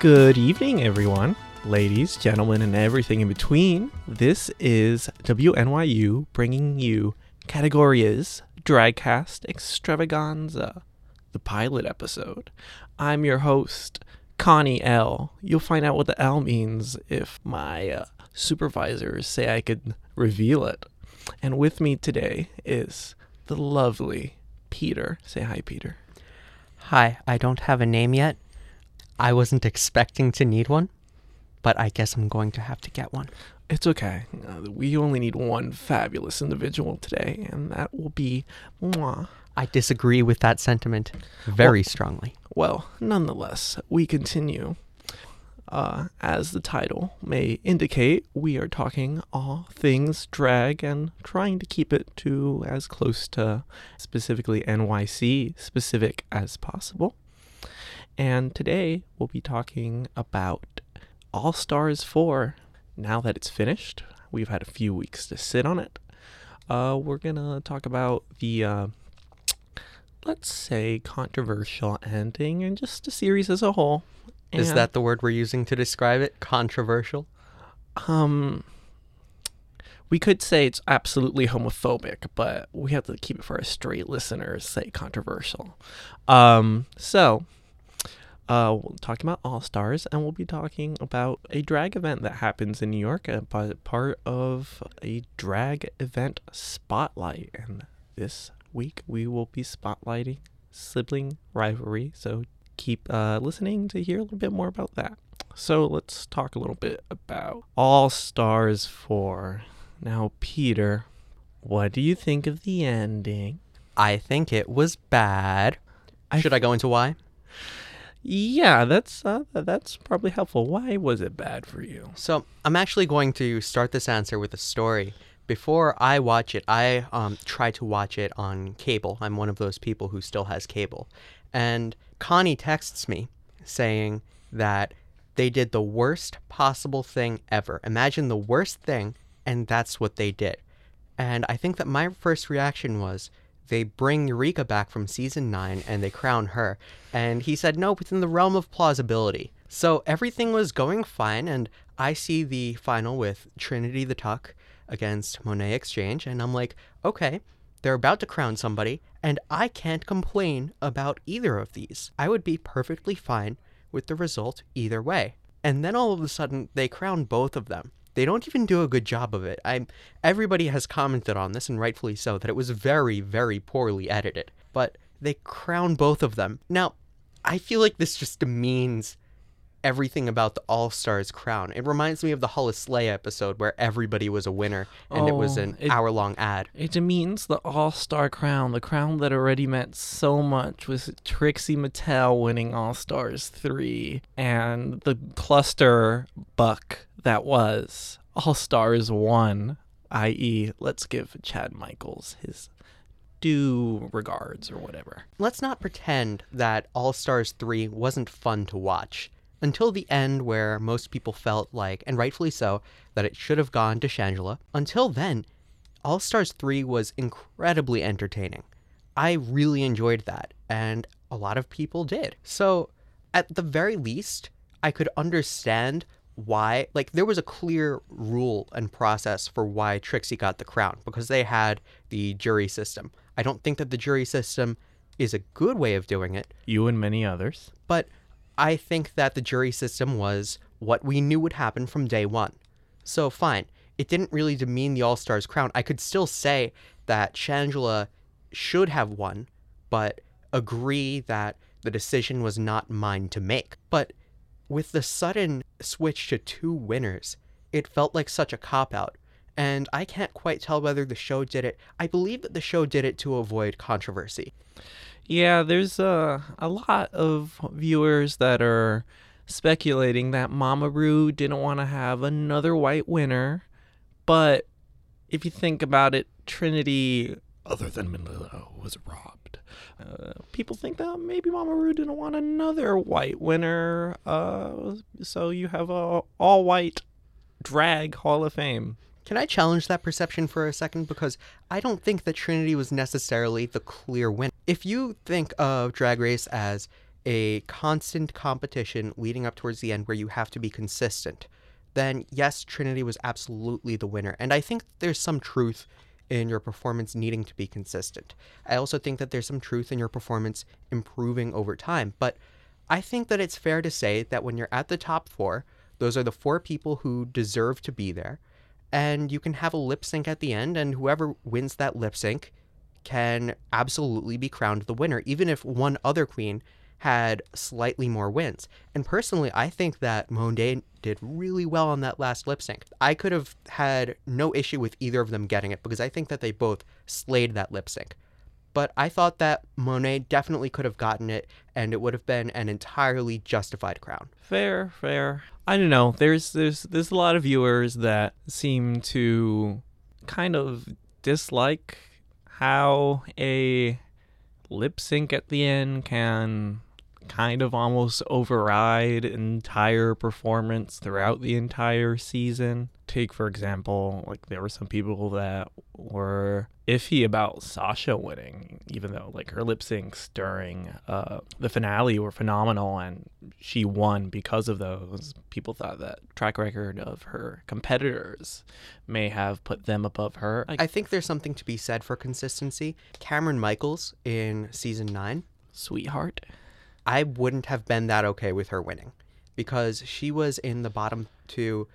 Good evening, everyone. Ladies, gentlemen, and everything in between. This is WNYU bringing you Category Is Dragcast Extravaganza, the pilot episode. I'm your host, Connie L. You'll find out what the L means if my uh, supervisors say I could reveal it. And with me today is the lovely Peter. Say hi, Peter. Hi, I don't have a name yet. I wasn't expecting to need one, but I guess I'm going to have to get one. It's okay. Uh, we only need one fabulous individual today, and that will be moi. I disagree with that sentiment very strongly. Well, nonetheless, we continue. Uh, as the title may indicate, we are talking all things drag and trying to keep it to as close to specifically NYC specific as possible. And today we'll be talking about All Stars 4. Now that it's finished, we've had a few weeks to sit on it. Uh, we're gonna talk about the uh, let's say controversial ending and just the series as a whole. Is that the word we're using to describe it? Controversial? um we could say it's absolutely homophobic, but we have to keep it for our straight listeners, say controversial. Um so uh we'll talking about All Stars and we'll be talking about a drag event that happens in New York, uh, part of a drag event spotlight and this week we will be spotlighting sibling rivalry. So keep uh, listening to hear a little bit more about that. So let's talk a little bit about All Stars 4. Now, Peter, what do you think of the ending? I think it was bad. I Should I go into why? Yeah, that's uh, that's probably helpful. Why was it bad for you? So, I'm actually going to start this answer with a story. Before I watch it, I um, try to watch it on cable. I'm one of those people who still has cable. And Connie texts me saying that they did the worst possible thing ever. Imagine the worst thing, and that's what they did. And I think that my first reaction was they bring Eureka back from season 9 and they crown her. And he said, no, within the realm of plausibility. So everything was going fine, and I see the final with Trinity the Tuck against Monet X Change, and I'm like, okay, they're about to crown somebody, and I can't complain about either of these. I would be perfectly fine with the result either way. And then all of a sudden, they crown both of them. They don't even do a good job of it. I everybody has commented on this, and rightfully so, that it was very, very poorly edited. But they crown both of them. Now, I feel like this just demeans everything about the All Stars crown. It reminds me of the Holi-slay episode where everybody was a winner and it was Oh, an it- hour long ad. It demeans the All Star crown, the crown that already meant so much with Trixie Mattel winning All Stars 3 and the cluster buck that was All Stars 1, i.e., let's give Chad Michaels his due regards or whatever. Let's not pretend that All Stars 3 wasn't fun to watch until the end, where most people felt like, and rightfully so, that it should have gone to Shangela. Until then, All Stars 3 was incredibly entertaining. I really enjoyed that, and a lot of people did. So, at the very least, I could understand why, like, there was a clear rule and process for why Trixie got the crown because they had the jury system. I don't think that the jury system is a good way of doing it, You and many others. but I think that the jury system was what we knew would happen from day one. So, fine. It didn't really demean the All Stars crown. I could still say that Shangela should have won, but agree that the decision was not mine to make. But with the sudden switch to two winners, it felt like such a cop out. And I can't quite tell whether the show did it. I believe that the show did it to avoid controversy. Yeah, there's uh, a lot of viewers that are speculating that Mama Ru didn't want to have another white winner, but if you think about it, Trinity, other than Manila, was robbed. Uh, people think that maybe Mama Ru didn't want another white winner, uh, so you have a all-white drag Hall of Fame. Can I challenge that perception for a second? Because I don't think that Trinity was necessarily the clear winner. If you think of Drag Race as a constant competition leading up towards the end where you have to be consistent, then yes, Trinity was absolutely the winner. And I think there's some truth in your performance needing to be consistent. I also think that there's some truth in your performance improving over time. But I think that it's fair to say that when you're at the top four, those are the four people who deserve to be there. And you can have a lip sync at the end, and whoever wins that lip sync can absolutely be crowned the winner, even if one other queen had slightly more wins. And personally, I think that Monet did really well on that last lip sync. I could have had no issue with either of them getting it because I think that they both slayed that lip sync. But I thought that Monet definitely could have gotten it and it would have been an entirely justified crown. Fair, fair. I don't know. There's there's there's a lot of viewers that seem to kind of dislike how a lip sync at the end can kind of almost override entire performance throughout the entire season. Take for example, like there were some people that were iffy about Sasha winning, even though like her lip syncs during uh, the finale were phenomenal and she won because of those. People thought that track record of her competitors may have put them above her. I, I think there's something to be said for consistency. Kameron Michaels in season nine, sweetheart. I wouldn't have been that okay with her winning because she was in the bottom two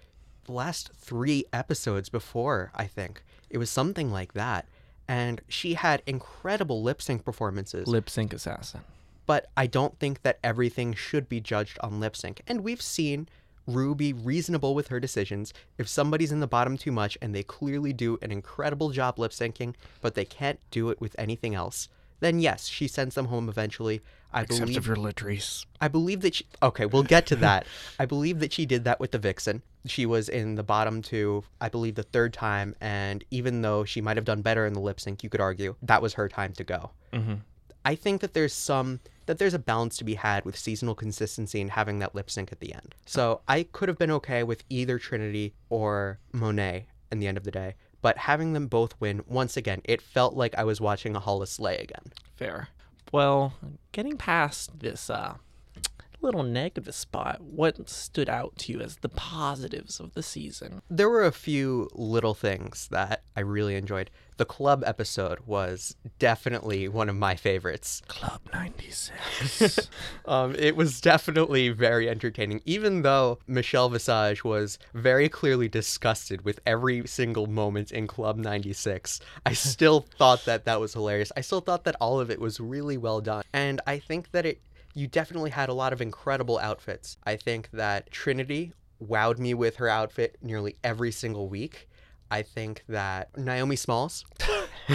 the last three episodes before, I think. It was something like that. And she had incredible lip sync performances. Lip sync assassin. But I don't think that everything should be judged on lip sync. And we've seen Ru be reasonable with her decisions. If somebody's in the bottom too much and they clearly do an incredible job lip syncing, but they can't do it with anything else, then yes, she sends them home eventually. I Except believe you're Latrice. I believe that she Okay, we'll get to that. I believe that she did that with the Vixen. She was in the bottom two, I believe the third time, and even though she might have done better in the lip sync, you could argue that was her time to go. Mm-hmm. I think that there's some that there's a balance to be had with seasonal consistency and having that lip sync at the end. So I could have been okay with either Trinity or Monet in the end of the day, but having them both win once again, it felt like I was watching a Holi-slay again. Fair. Well, getting past this uh, little negative spot, what stood out to you as the positives of the season? There were a few little things that I really enjoyed. The club episode was definitely one of my favorites. Club 96. um, it was definitely very entertaining, even though Michelle Visage was very clearly disgusted with every single moment in Club 96. I still thought that that was hilarious. I still thought that all of it was really well done. And I think that it you definitely had a lot of incredible outfits. I think that Trinity wowed me with her outfit nearly every single week. I think that Naomi Smalls.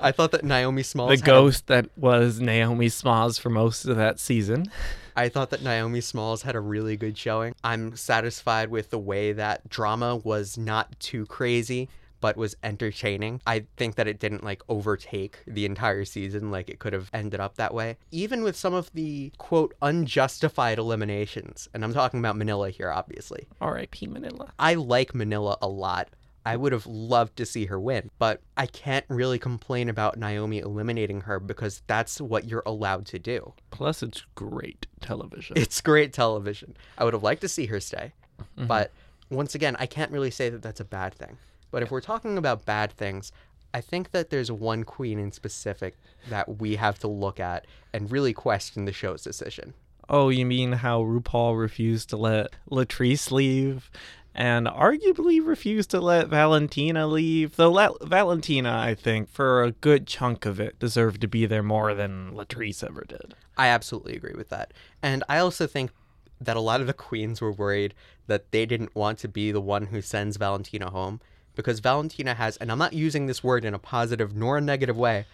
I thought that Naomi Smalls. The ghost that was Naomi Smalls for most of that season. I thought that Naomi Smalls had a really good showing. I'm satisfied with the way that drama was not too crazy, but was entertaining. I think that it didn't like overtake the entire season like it could have ended up that way. Even with some of the quote unjustified eliminations, and I'm talking about Manila here, obviously. R.I.P. Manila. I like Manila a lot. I would have loved to see her win, but I can't really complain about Naomi eliminating her because that's what you're allowed to do. Plus, it's great television. It's great television. I would have liked to see her stay, mm-hmm. but once again, I can't really say that that's a bad thing. But if we're talking about bad things, I think that there's one queen in specific that we have to look at and really question the show's decision. Oh, you mean how RuPaul refused to let Latrice leave and arguably refused to let Valentina leave? Though La- Valentina, I think, for a good chunk of it, deserved to be there more than Latrice ever did. I absolutely agree with that. And I also think that a lot of the queens were worried that they didn't want to be the one who sends Valentina home because Valentina has, and I'm not using this word in a positive nor a negative way,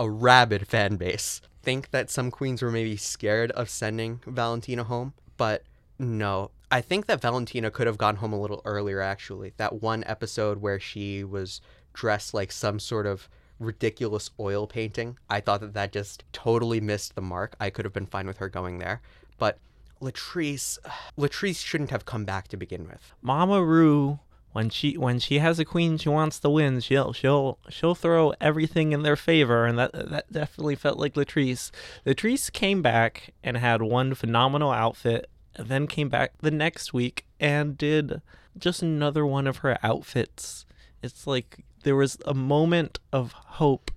a rabid fan base. Think that some queens were maybe scared of sending Valentina home, but no. I think that Valentina could have gone home a little earlier, actually. That one episode where she was dressed like some sort of ridiculous oil painting, I thought that that just totally missed the mark. I could have been fine with her going there. But Latrice, Latrice shouldn't have come back to begin with. Mama Ru when she when she has a queen she wants to win, she'll she'll she'll throw everything in their favor, and that that definitely felt like Latrice. Latrice came back and had one phenomenal outfit, and then came back the next week and did just another one of her outfits. It's like there was a moment of hope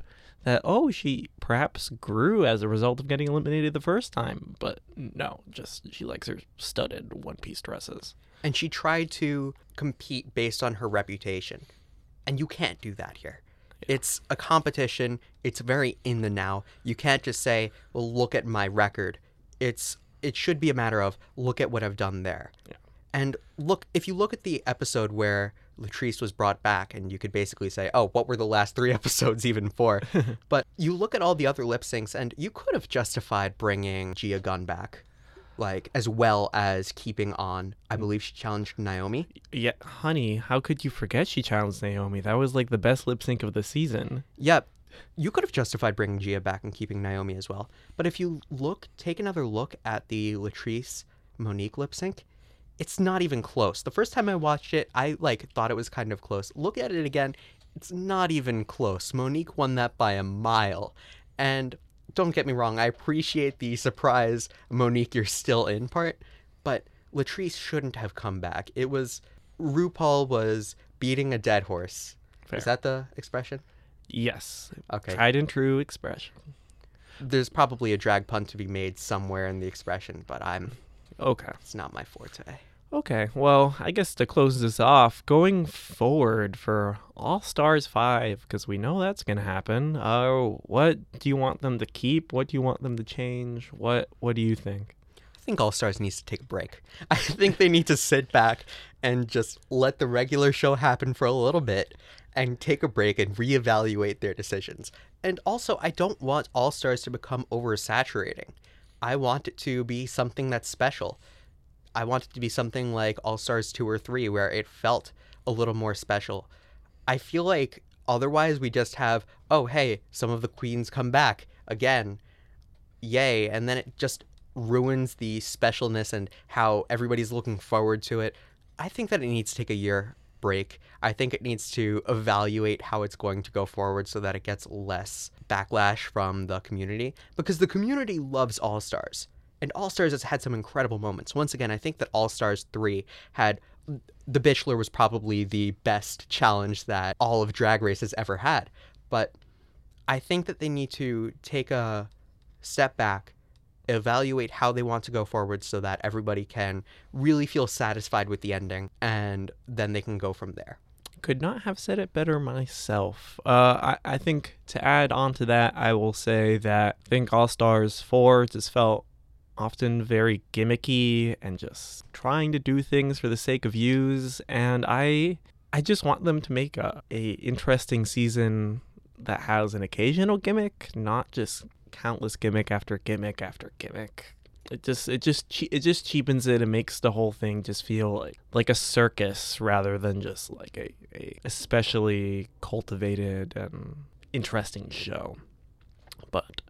that oh she perhaps grew as a result of getting eliminated the first time but no just she likes her studded one piece dresses And she tried to compete based on her reputation. And you can't do that here. It's a competition. It's very in the now. You can't just say, "Well, look at my record." It's it should be a matter of look at what I've done there. Yeah. And look, if you look at the episode where Latrice was brought back, and you could basically say, "Oh, what were the last three episodes even for?" but you look at all the other lip syncs, and you could have justified bringing Gia Gunn back, like as well as keeping on. I mm. believe she challenged Naomi. yeah honey how could you forget she challenged naomi that was like the best lip sync of the season Yep. You could have justified bringing Gia back and keeping Naomi as well. But if you look, take another look at the Latrice Monique lip sync, it's not even close. The first time I watched it, I like thought it was kind of close. Look at it again, it's not even close. Monique won that by a mile. And don't get me wrong, I appreciate the surprise Monique you're still in part, but Latrice shouldn't have come back. It was RuPaul was beating a dead horse. Fair. Is that the expression? yes Okay. tried and true expression There's probably a drag pun to be made somewhere in the expression, but I'm okay it's not my forte. Okay, well, I guess to close this off, going forward for All Stars 5, because we know that's going to happen, uh, what do you want them to keep? What do you want them to change? What What do you think? I think All Stars needs to take a break. I think they need to sit back and just let the regular show happen for a little bit and take a break and reevaluate their decisions. And also, I don't want All Stars to become oversaturating. I want it to be something that's special. I want it to be something like All Stars 2 or 3 where it felt a little more special. I feel like otherwise we just have, oh, hey, some of the queens come back again. Yay. And then it just ruins the specialness and how everybody's looking forward to it. I think that it needs to take a year break. I think it needs to evaluate how it's going to go forward so that it gets less backlash from the community because the community loves All Stars. And All Stars has had some incredible moments. Once again, I think that All Stars 3 had The Bitchelor was probably the best challenge that all of Drag Race has ever had. But I think that they need to take a step back, evaluate how they want to go forward so that everybody can really feel satisfied with the ending and then they can go from there. Could not have said it better myself. Uh, I, I think to add on to that, I will say that I think All Stars 4 just felt often very gimmicky and just trying to do things for the sake of views. And I I just want them to make a, a interesting season that has an occasional gimmick, not just countless gimmick after gimmick after gimmick. It just it just che- it just cheapens it and makes the whole thing just feel like like a circus rather than just like a, a especially cultivated and interesting show. But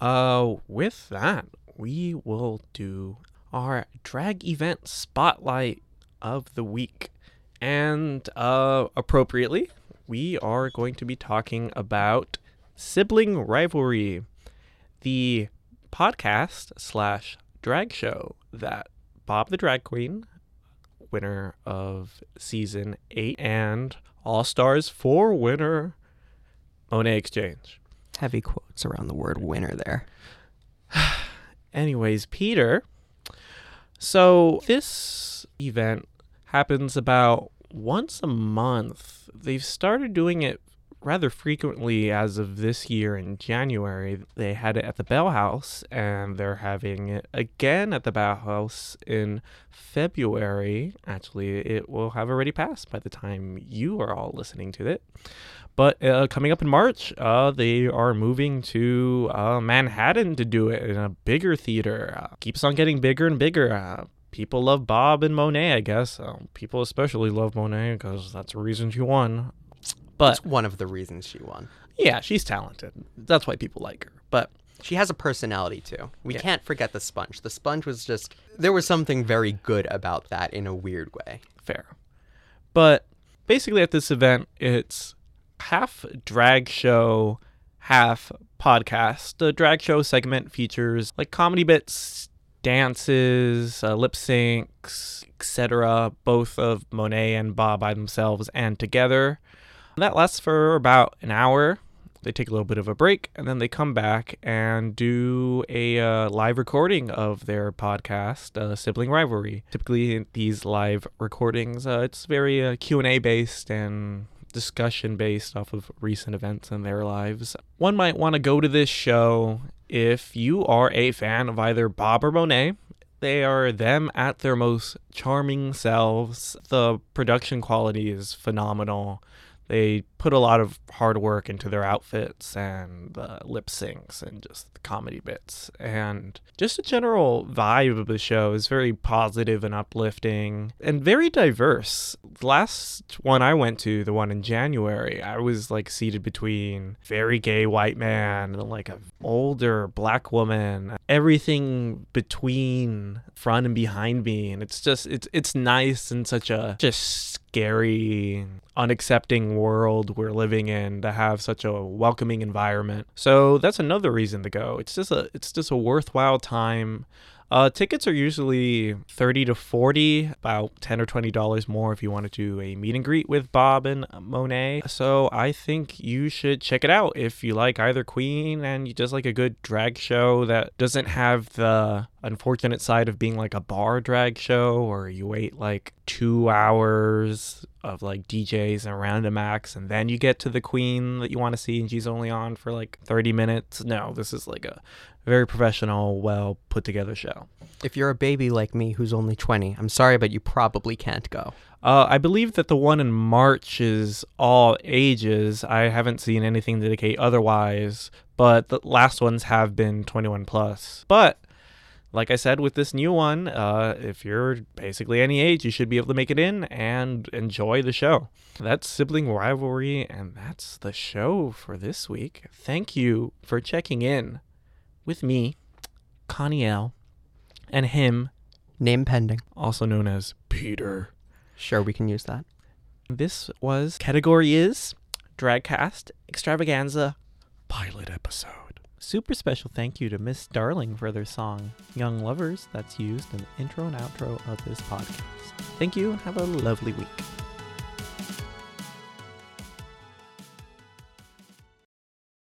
uh with that, we will do our drag event spotlight of the week. And uh appropriately, we are going to be talking about sibling rivalry, the podcast slash drag show that Bob the Drag Queen, winner of season eight, and All Stars 4 winner, Monet X Change. Heavy quotes around the word winner there. Anyways, Peter. So this event happens about once a month. They've started doing it rather frequently as of this year in January. They had it at the Bell House, and they're having it again at the Bell House in February. Actually, it will have already passed by the time you are all listening to it. But uh, coming up in March, uh, they are moving to uh, Manhattan to do it in a bigger theater. Uh, keeps on getting bigger and bigger. Uh, people love Bob and Monet, I guess. Uh, people especially love Monet because that's the reason she won. But That's one of the reasons she won. yeah, she's talented. That's why people like her. But She has a personality too. We Yeah. can't forget the sponge. The sponge was just there was something very good about that in a weird way. fair. But basically, at this event, it's half drag show, half podcast. The drag show segment features like comedy bits, dances, uh, lip syncs, etc., both of Monet and Bob by themselves and together. That lasts for about an hour. They take a little bit of a break and then they come back and do a uh, live recording of their podcast, uh, Sibling Rivalry. Typically, these live recordings, uh, it's very uh, Q&A based and discussion based off of recent events in their lives. One might want to go to this show if you are a fan of either Bob or Monet. They are them at their most charming selves. The production quality is phenomenal. They put a lot of hard work into their outfits and the lip syncs and just the comedy bits. And just a general vibe of the show is very positive and uplifting and very diverse. The last one I went to, the one in January, I was like seated between very gay white man and like an older black woman, everything between front and behind me. And it's just it's it's nice and such a just scary, unaccepting world we're living in to have such a welcoming environment. So that's another reason to go. It's just a it's just a worthwhile time. Uh, tickets are usually 30 to 40, about 10 or 20 dollars more if you want to do a meet and greet with Bob and Monet. So I think you should check it out if you like either Queen and you just like a good drag show that doesn't have the unfortunate side of being like a bar drag show or you wait like two hours of like DJs and random acts and then you get to the queen that you want to see and she's only on for like 30 minutes. No, this is like a very professional, well put together show. If you're a baby like me who's only 20, I'm sorry, but you probably can't go. Uh, I believe that the one in March is all ages. I haven't seen anything to indicate otherwise, but the last ones have been 21 plus. But like I said with this new one, uh, if you're basically any age, you should be able to make it in and enjoy the show. That's sibling rivalry, and that's the show for this week. Thank you for checking in with me, Connie L, and him, Name pending. also known as Peter. Sure, we can use that. This was category is Dragcast Extravaganza pilot episode. Super special thank you to Miss Darling for their song Young Lovers that's used in the intro and outro of this podcast. Thank you and have a lovely week.